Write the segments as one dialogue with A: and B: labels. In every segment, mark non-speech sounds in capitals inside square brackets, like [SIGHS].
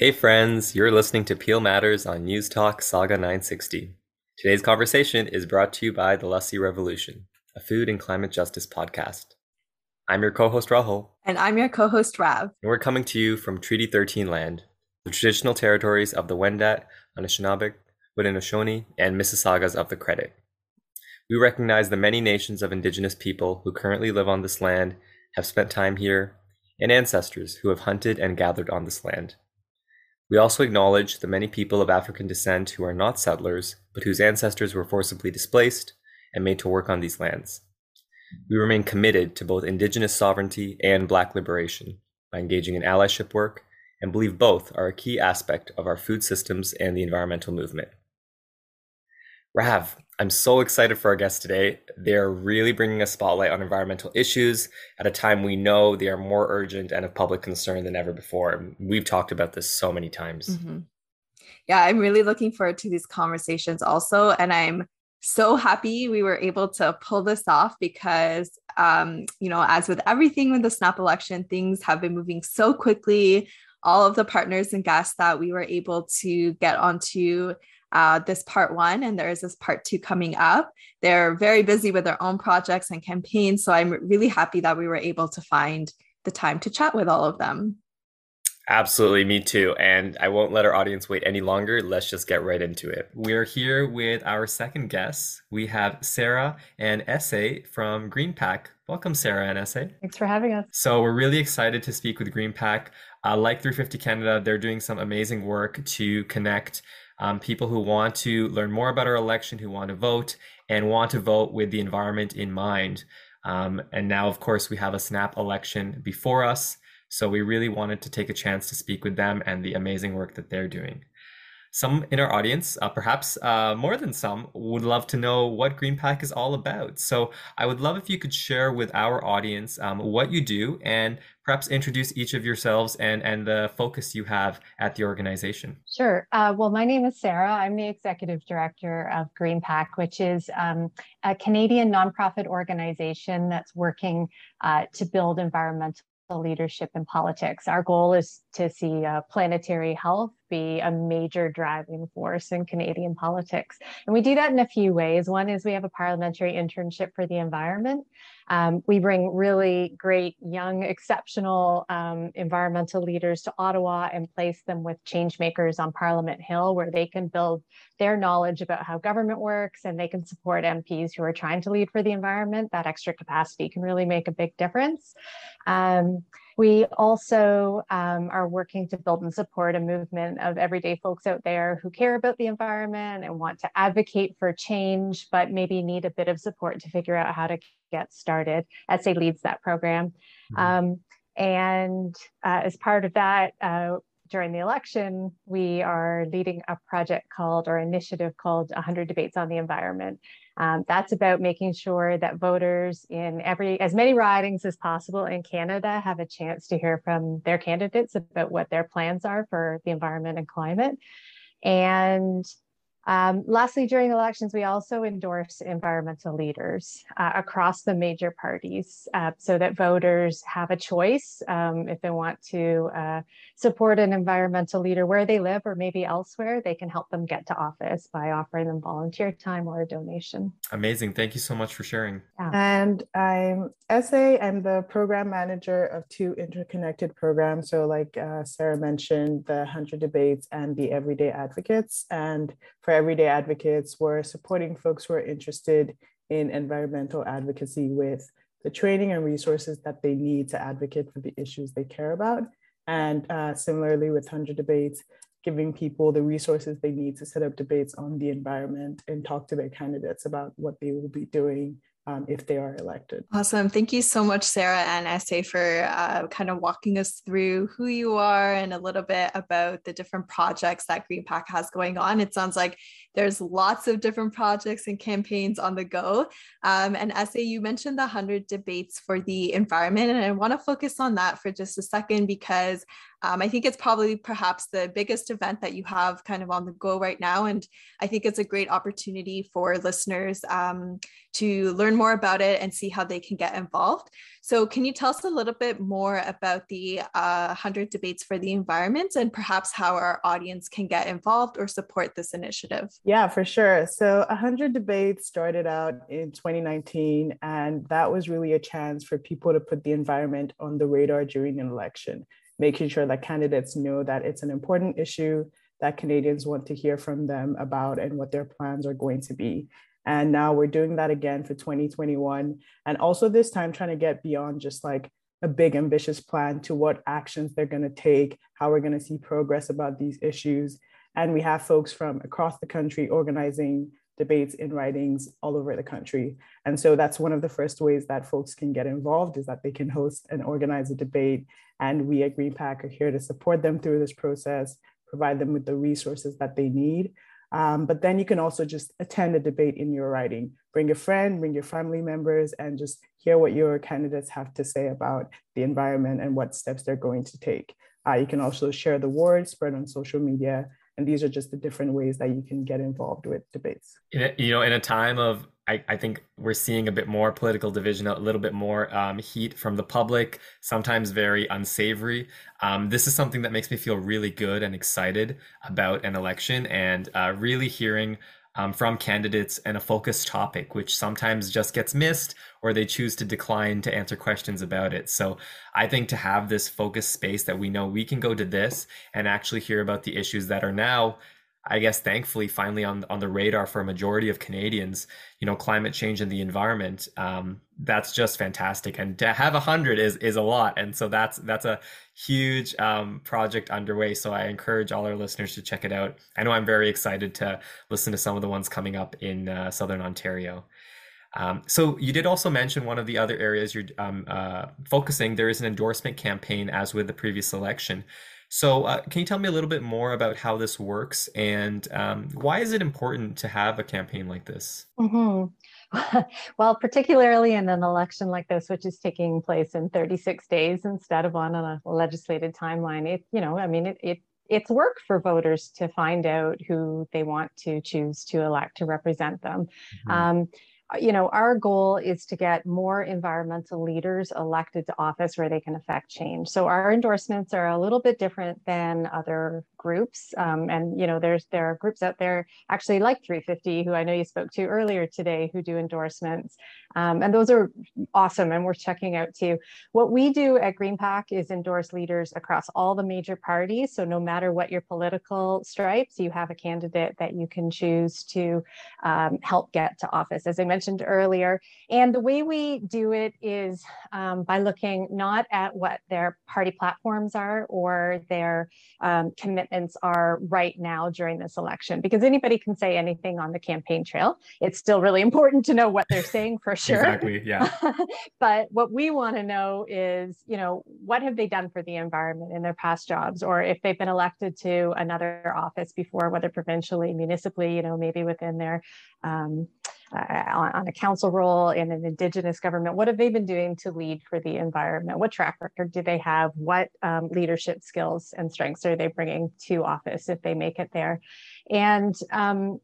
A: Hey friends, you're listening to Peel Matters on News Talk Sauga 960. Today's conversation is brought to you by The Lassi Revolution, a food and climate justice podcast. I'm your co-host Rahul.
B: And I'm your co-host Rav. And
A: we're coming to you from Treaty 13 land, the traditional territories of the Wendat, Anishinaabeg, Haudenosaunee, and Mississaugas of the Credit. We recognize the many nations of indigenous people who currently live on this land, have spent time here, and ancestors who have hunted and gathered on this land. We also acknowledge the many people of African descent who are not settlers, but whose ancestors were forcibly displaced and made to work on these lands. We remain committed to both Indigenous sovereignty and Black liberation by engaging in allyship work and believe both are a key aspect of our food systems and the environmental movement. Rav, I'm so excited for our guests today. They're really bringing a spotlight on environmental issues at a time we know they are more urgent and of public concern than ever before. We've talked about this so many times. Mm-hmm.
B: Yeah, I'm really looking forward to these conversations also. And I'm so happy we were able to pull this off because, um, you know, as with everything with the snap election, things have been moving so quickly. All of the partners and guests that we were able to get onto uh, this part one, and there is this part two coming up. They're very busy with their own projects and campaigns. So I'm really happy that we were able to find the time to chat with all of them.
A: Absolutely, me too. And I won't let our audience wait any longer. Let's just get right into it. We're here with our second guest. We have Sarah and Ese from GreenPAC. Welcome, Sarah and Ese.
C: Thanks for having us.
A: So, we're really excited to speak with GreenPAC. Uh, like 350 Canada, they're doing some amazing work to connect um, people who want to learn more about our election, who want to vote, and want to vote with the environment in mind. Um, and now, of course, we have a snap election before us. So we really wanted to take a chance to speak with them and the amazing work that they're doing. Some in our audience, uh, perhaps uh, more than some, would love to know what GreenPAC is all about. So I would love if you could share with our audience um, what you do and perhaps introduce each of yourselves and, and the focus you have at the organization.
C: Sure. Uh, well, my name is Sarah. I'm the executive director of GreenPAC, which is um, a Canadian nonprofit organization that's working uh, to build environmental leadership in politics. Our goal is to see uh, planetary health be a major driving force in Canadian politics. And we do that in a few ways. One is we have a parliamentary internship for the environment. Um, we bring really great, young, exceptional um, environmental leaders to Ottawa and place them with change makers on Parliament Hill, where they can build their knowledge about how government works and they can support MPs who are trying to lead for the environment. That extra capacity can really make a big difference. Um, we also um, are working to build and support a movement of everyday folks out there who care about the environment and want to advocate for change, but maybe need a bit of support to figure out how to get started. Ese leads that program. Mm-hmm. Um, and uh, as part of that, uh, during the election, we are leading a project called or initiative called 100 Debates on the Environment. Um, that's about making sure that voters in every as many ridings as possible in Canada have a chance to hear from their candidates about what their plans are for the environment and climate. And um, lastly, during elections, we also endorse environmental leaders uh, across the major parties uh, so that voters have a choice um, if they want to uh, support an environmental leader where they live or maybe elsewhere. They can help them get to office by offering them volunteer time or a donation.
A: Amazing. Thank you so much for sharing.
D: Yeah. And I'm Ese. I'm the program manager of two interconnected programs. So, like uh, Sarah mentioned, the 100 Debates and the Everyday Advocates. And for everyday advocates, we're supporting folks who are interested in environmental advocacy with the training and resources that they need to advocate for the issues they care about. And uh, similarly with 100 Debates, giving people the resources they need to set up debates on the environment and talk to their candidates about what they will be doing um, if they are elected.
B: Awesome. Thank you so much, Sarah and Ese, for uh, kind of walking us through who you are and a little bit about the different projects that GreenPAC has going on. It sounds like there's lots of different projects and campaigns on the go. Um, and Ese, you mentioned the 100 debates for the environment, and I want to focus on that for just a second because Um, I think it's probably perhaps the biggest event that you have kind of on the go right now. And I think it's a great opportunity for listeners um, to learn more about it and see how they can get involved. So, can you tell us a little bit more about the uh, 100 Debates for the Environment and perhaps how our audience can get involved or support this initiative?
D: Yeah, for sure. So, 100 Debates started out in 2019, and that was really a chance for people to put the environment on the radar during an election making sure that candidates know that it's an important issue that Canadians want to hear from them about and what their plans are going to be. And now we're doing that again for 2021. And also this time trying to get beyond just like a big ambitious plan to what actions they're going to take, how we're going to see progress about these issues. And we have folks from across the country organizing debates in ridings all over the country. And so that's one of the first ways that folks can get involved is that they can host and organize a debate and we at GreenPAC are here to support them through this process, provide them with the resources that they need. Um, but then you can also just attend a debate in your riding. Bring a friend, bring your family members, and just hear what your candidates have to say about the environment and what steps they're going to take. Uh, you can also share the word, spread on social media, and these are just the different ways that you can get involved with debates.
A: A, you know, in a time of I, I, think we're seeing a bit more political division, a little bit more um, heat from the public, sometimes very unsavory. Um, this is something that makes me feel really good and excited about an election and uh, really hearing um, from candidates and a focused topic, which sometimes just gets missed or they choose to decline to answer questions about it. So I think to have this focused space that we know we can go to this and actually hear about the issues that are now I guess thankfully finally on on the radar for a majority of Canadians, you know, climate change and the environment. Um, that's just fantastic, and to have a hundred is is a lot, and so that's that's a huge um, project underway. So I encourage all our listeners to check it out. I know I'm very excited to listen to some of the ones coming up in uh, Southern Ontario. Um, so you did also mention one of the other areas you're um, uh, focusing. There is an endorsement campaign, as with the previous election. So, uh, can you tell me a little bit more about how this works and um, why is it important to have a campaign like this?
C: Mm-hmm. [LAUGHS] well, particularly in an election like this, which is taking place in 36 days instead of on a legislated timeline, it you know, I mean, it, it it's work for voters to find out who they want to choose to elect to represent them. Mm-hmm. Um, you know, our goal is to get more environmental leaders elected to office where they can affect change. So our endorsements are a little bit different than other groups. Um, and you know, there's there are groups out there actually like 350, who I know you spoke to earlier today, who do endorsements. Um, and those are awesome and worth checking out too. What we do at GreenPAC is endorse leaders across all the major parties. So no matter what your political stripes, you have a candidate that you can choose to um, help get to office, as I mentioned earlier. And the way we do it is um, by looking not at what their party platforms are or their um, commitments are right now during this election, because anybody can say anything on the campaign trail. It's still really important to know what they're saying for [LAUGHS] sure.
A: Exactly. Yeah. [LAUGHS]
C: but what we want to know is, you know, what have they done for the environment in their past jobs, or if they've been elected to another office before, whether provincially, municipally, you know, maybe within their um, uh, on, on, a council role in an indigenous government what have they been doing to lead for the environment what track record do they have what um, leadership skills and strengths are they bringing to office if they make it there and um,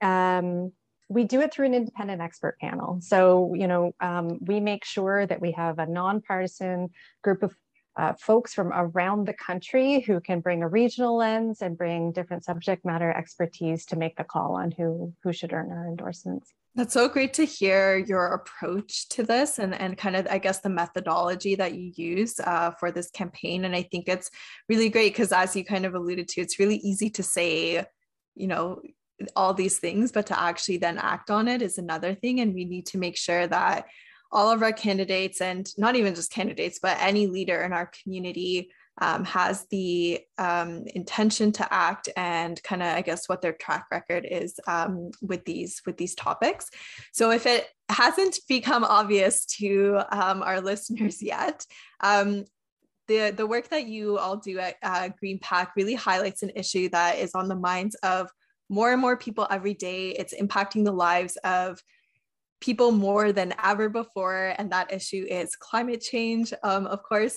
C: um, we do it through an independent expert panel. So, you know, um, we make sure that we have a nonpartisan group of uh, folks from around the country who can bring a regional lens and bring different subject matter expertise to make the call on who who should earn our endorsements.
B: That's so great to hear your approach to this and, and kind of, I guess, the methodology that you use uh, for this campaign. And I think it's really great because, as you kind of alluded to, it's really easy to say, you know, all these things, but to actually then act on it is another thing. And we need to make sure that all of our candidates, and not even just candidates, but any leader in our community um, has the um, intention to act and kind of i guess what their track record is um, with these with these topics so if it hasn't become obvious to um, our [LAUGHS] listeners yet um, the, the work that you all do at uh, GreenPAC really highlights an issue that is on the minds of more and more people every day. It's impacting the lives of people more than ever before. And that issue is climate change, um, of course.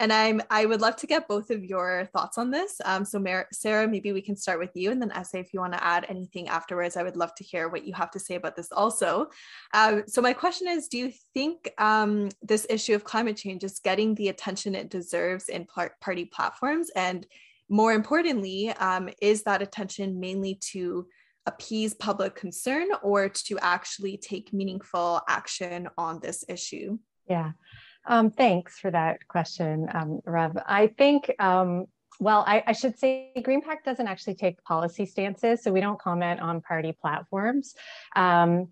B: and I'm I would love to get both of your thoughts on this. Um, so Mar- Sarah, maybe we can start with you, and then Ese, if you want to add anything afterwards, I would love to hear what you have to say about this also. Uh, so my question is, do you think um, this issue of climate change is getting the attention it deserves in par- party platforms, and more importantly, um, is that attention mainly to appease public concern or to actually take meaningful action on this issue?
C: Yeah. Um, thanks for that question, um, Rav. I think, um, well, I, I, should say GreenPAC doesn't actually take policy stances, so we don't comment on party platforms. Um,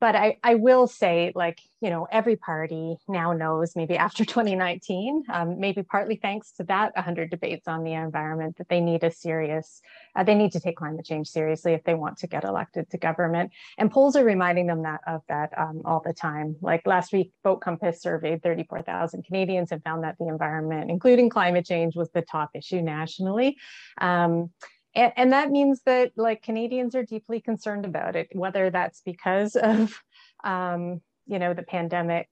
C: but I, I will say, like, you know, every party now knows, maybe after [LAUGHS] 2019, um, maybe partly thanks to that 100 debates on the environment, that they need a serious, uh, they need to take climate change seriously if they want to get elected to government. And polls are reminding them that of that um, all the time. Like last week, Vote Compass surveyed 34,000 Canadians and found that the environment, including climate change, was the top issue nationally. Um, and, and that means that like Canadians are deeply concerned about it, whether that's because of, um, you know, the pandemic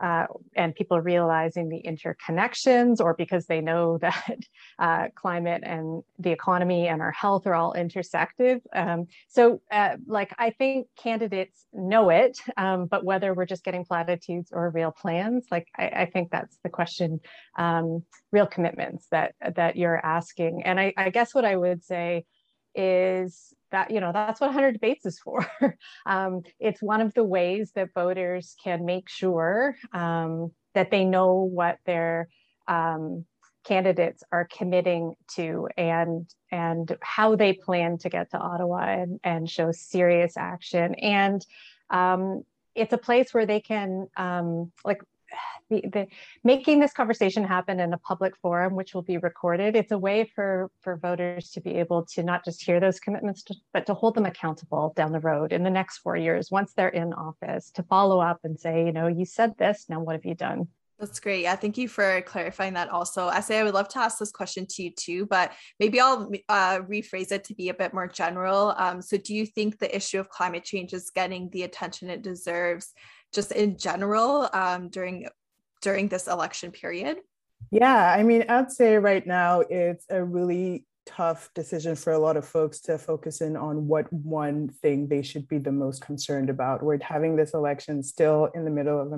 C: uh, and people realizing the interconnections or because they know [LAUGHS] that uh, climate and the economy and our health are all intersected. Um, so uh, like I think candidates know it, um, but whether we're just getting platitudes or real plans, like I, I think that's the question, um, real commitments that, that you're asking. And I, I guess what I would say is that you know that's what 100 debates is for. [LAUGHS] Um, it's one of the ways that voters can make sure um, that they know what their um, candidates are committing to and and how they plan to get to ottawa and, and show serious action. And um, it's a place where they can um, like [SIGHS] the, the, making this conversation happen in a public forum, which will be recorded, it's a way for, for voters to be able to not just hear those commitments, to, but to hold them accountable down the road in the next four years, once they're in office, to follow up and say, you know, you said this, now what have you done?
B: That's great. Yeah, thank you for clarifying that also. I say I would love to ask this question to you too, but maybe I'll uh, rephrase it to be a bit more general. Um, so, do you think the issue of climate change is getting the attention it deserves just in general um, during during this election period?
D: Yeah, I mean, I'd say right now it's a really tough decision for a lot of folks to focus in on what one thing they should be the most concerned about. We're having this election still in the middle of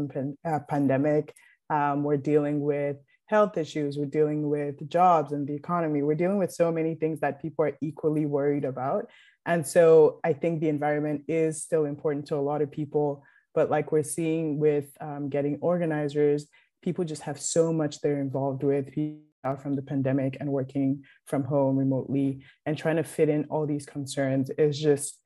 D: a pandemic. Um, we're dealing with health issues, we're dealing with jobs and the economy, we're dealing with so many things that people are equally worried about. And so I think the environment is still important to a lot of people. But like we're seeing with um, getting organizers, people just have so much they're involved with out from the pandemic and working from home remotely and trying to fit in all these concerns is just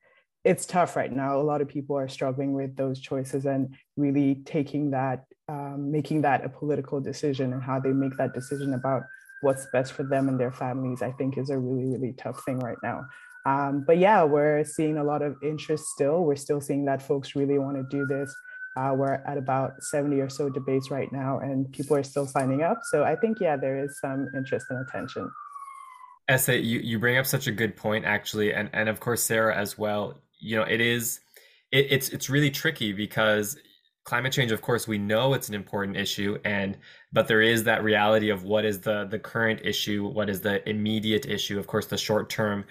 D: it's tough right now. A lot of people are struggling with those choices and really taking that um, making that a political decision and how they make that decision about what's best for them and their families i think is a really really tough thing right now um, but yeah, we're seeing a lot of interest still. We're still seeing that folks really want to do this. Uh, we're at about 70 or so debates right now, and people are still signing up. So I think, yeah, there is some interest and attention.
A: Ese, you, you bring up such a good point, actually. And, and of course, Sarah as well. You know, it is, it, it's, it's really tricky because climate change of course we know it's an important issue and but there is that reality of what is the the current issue what is the immediate issue of course the short term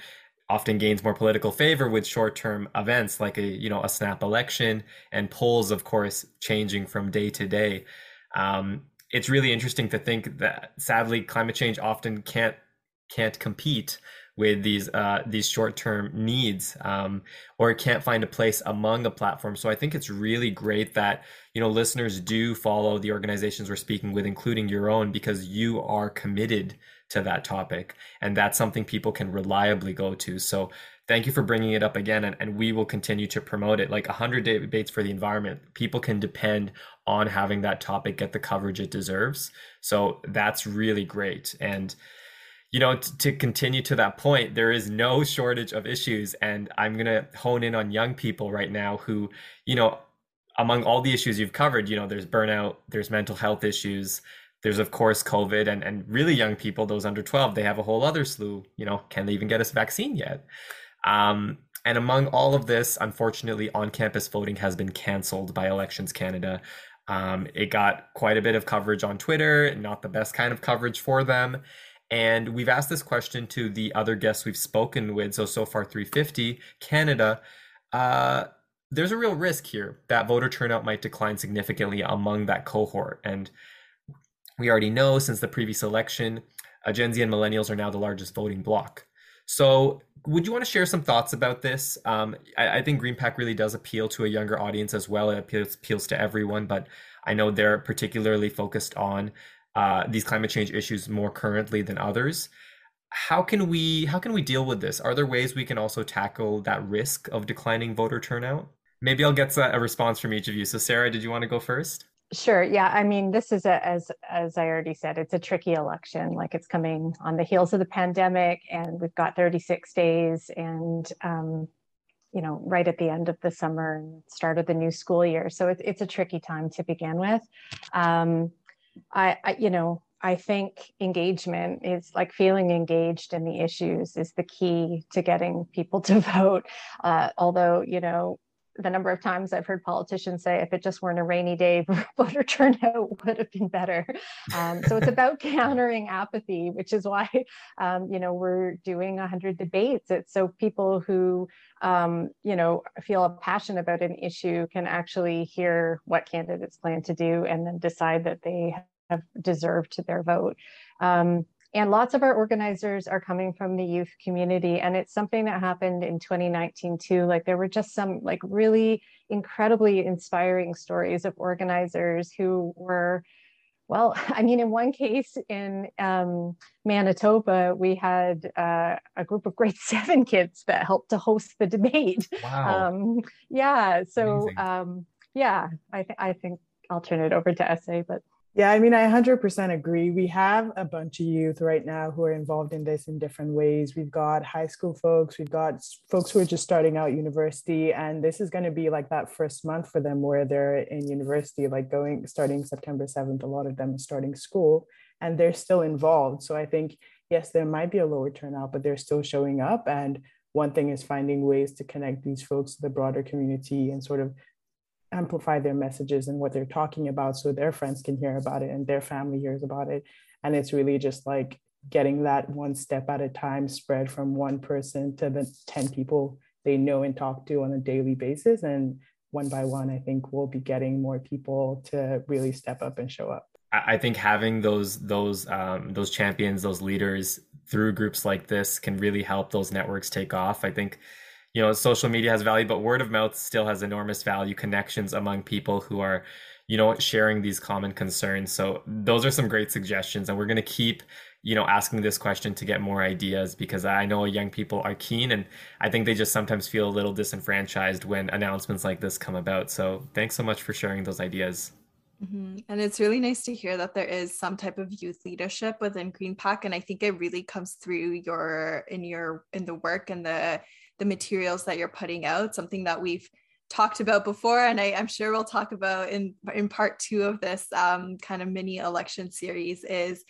A: often gains more political favor with short-term events like a you know a snap election and polls of course changing from day to day. Um, it's really interesting to think that sadly climate change often can't can't compete with these uh, these short-term needs um, or can't find a place among a platform so i think it's really great that you know listeners do follow the organizations we're speaking with including your own because you are committed to that topic. And that's something people can reliably go to. So thank you for bringing it up again. And, and we will continue to promote it. Like 100 debates for the environment, people can depend on having that topic get the coverage it deserves. So that's really great. And you know, t- to continue to that point, there is no shortage of issues. And I'm going to hone in on young people right now who, you know, among all the issues you've covered, you know, there's burnout, there's mental health issues, there's of course COVID and, and really young people, those under 12, they have a whole other slew, you know, can they even get us a vaccine yet? Um, and among all of this, unfortunately, on campus voting has been canceled by Elections Canada. Um, it got quite a bit of coverage on Twitter, not the best kind of coverage for them. And we've asked this question to the other guests we've spoken with. So, so far, 350, Canada. Uh, there's a real risk here that voter turnout might decline significantly among that cohort. And we already know since the previous election, uh, Gen Z and millennials are now the largest voting bloc. So, would you want to share some thoughts about this? Um, I, I, think GreenPAC really does appeal to a younger audience as well. It appeals, appeals to everyone, but I know they're particularly focused on uh, these climate change issues more currently than others. How can we how can we deal with this? Are there ways we can also tackle that risk of declining voter turnout? Maybe I'll get a response from each of you. So, Sarah, did you want to go first?
C: Sure. Yeah. I mean, this is a, as as I already said, it's a tricky election. Like it's coming on the heels of the pandemic, and we've got 36 days, and um, you know, right at the end of the summer and start of the new school year. So it's it's a tricky time to begin with. Um, I, I, you know, I think engagement is like feeling engaged in the issues is the key to getting people to [LAUGHS] vote. Uh, although, you know, the number of times I've heard politicians say, if it just weren't a rainy day, [LAUGHS] voter turnout would have been better. Um, so it's about [LAUGHS] countering apathy, which is why, um, you know, we're doing 100 debates. It's so people who, um, you know, feel a passion about an issue can actually hear what candidates plan to do and then decide that they have deserved to their vote. Um, and lots of our organizers are coming from the youth community. And it's something that happened in 2019 too. Like there were just some like really incredibly inspiring stories of organizers who were well, [LAUGHS] I mean, in one case in um, Manitoba, we had uh, a group of grade [LAUGHS] seven kids that helped to host the debate.
A: Wow.
C: Um, yeah. So, um, yeah, I, th- I think I'll turn it over to Ese, but
D: yeah, I mean, I 100% agree. We have a bunch of youth right now who are involved in this in different ways. We've got high school folks, we've got folks who are just starting out university, and this is going to be like that first month for them where they're in university, like going starting September 7th. A lot of them are starting school and they're still involved. So I think, yes, there might be a lower turnout, but they're still showing up. And one thing is finding ways to connect these folks to the broader community and sort of amplify their messages and what they're talking about so their friends can hear about it and their family hears about it. And it's really just like getting that one step at a time spread from one person to the 10 people they know and talk to on a daily basis. And one by one i think we'll be getting more people to really step up and show up.
A: I think having those those um, those champions those leaders through groups like this can really help those networks take off. I think you know social media has value but word of mouth still has enormous value connections among people who are you know sharing these common concerns. So those are some great suggestions and we're going to keep you know asking this question to get more ideas because i know young people are keen and i think they just sometimes feel a little disenfranchised when announcements like this come about. So thanks so much for sharing those ideas
B: Mm-hmm. And it's really nice to hear that there is some type of youth leadership within GreenPAC, and I think it really comes through your in your in the work and the the materials that you're putting out, something that we've talked about before, and I, am sure we'll talk about in in part two of this um, kind of mini election series is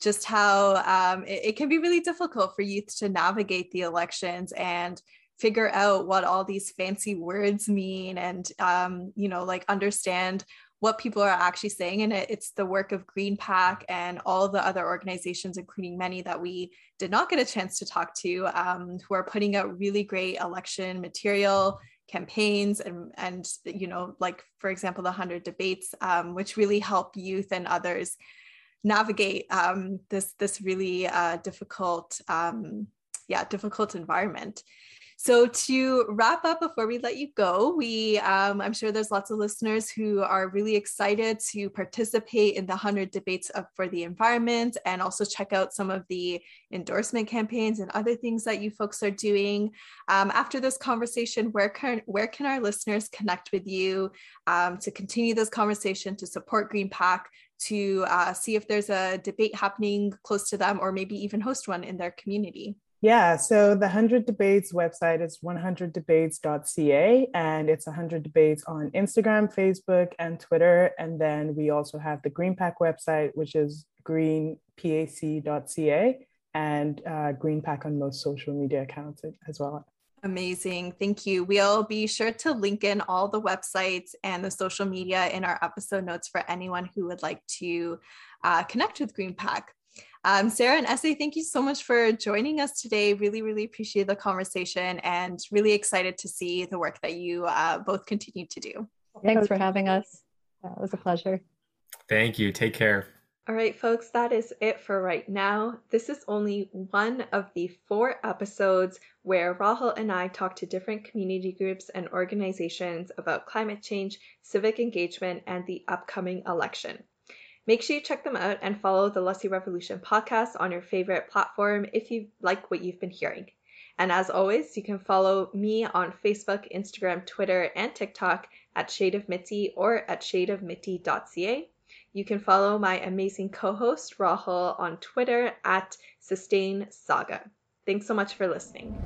B: just how um, it, it can be really difficult for youth to navigate the elections and figure out what all these fancy words mean and um, you know like understand what people are actually saying and it, it's the work of GreenPAC and all the other organizations including many that we did not get a chance to talk to um, who are putting out really great election material campaigns and and you know like for example the 100 debates um, which really help youth and others navigate um, this this really uh, difficult um, yeah difficult environment so to wrap up before we let you go, we um, I'm sure there's lots of listeners who are really excited to participate in the 100 debates for the environment and also check out some of the endorsement campaigns and other things that you folks are doing. Um, after this conversation, where can where can our listeners connect with you um, to continue this conversation to support GreenPAC? To uh, see if there's a debate happening close to them, or maybe even host one in their community.
D: Yeah, so the 100 Debates website is 100debates.ca and it's 100 Debates on Instagram, Facebook, and Twitter. And then we also have the GreenPAC website, which is greenpac.ca and uh, GreenPAC on most social media accounts as well.
B: Amazing. Thank you. We'll be sure to link in all the websites and the social media in our episode notes for anyone who would like to uh, connect with GreenPAC. Um, Sarah and Ese, thank you so much for joining us today. Really, really appreciate the conversation and really excited to see the work that you uh, both continue to do.
C: Thanks for having us. It was a pleasure.
A: Thank you. Take care.
B: All right, folks, that is it for right now. This is only one of the four episodes where Rahul and I talk to different community groups and organizations about climate change, civic engagement, and the upcoming election. Make sure you check them out and follow the Lassi Revolution podcast on your favorite platform if you like what you've been hearing. And as always, you can follow me on Facebook, Instagram, Twitter, and TikTok at Shade of Mitzi or at shadeofmitty.ca. You can follow my amazing co host, Rahul, on Twitter at Sustain Saga. Thanks so much for listening.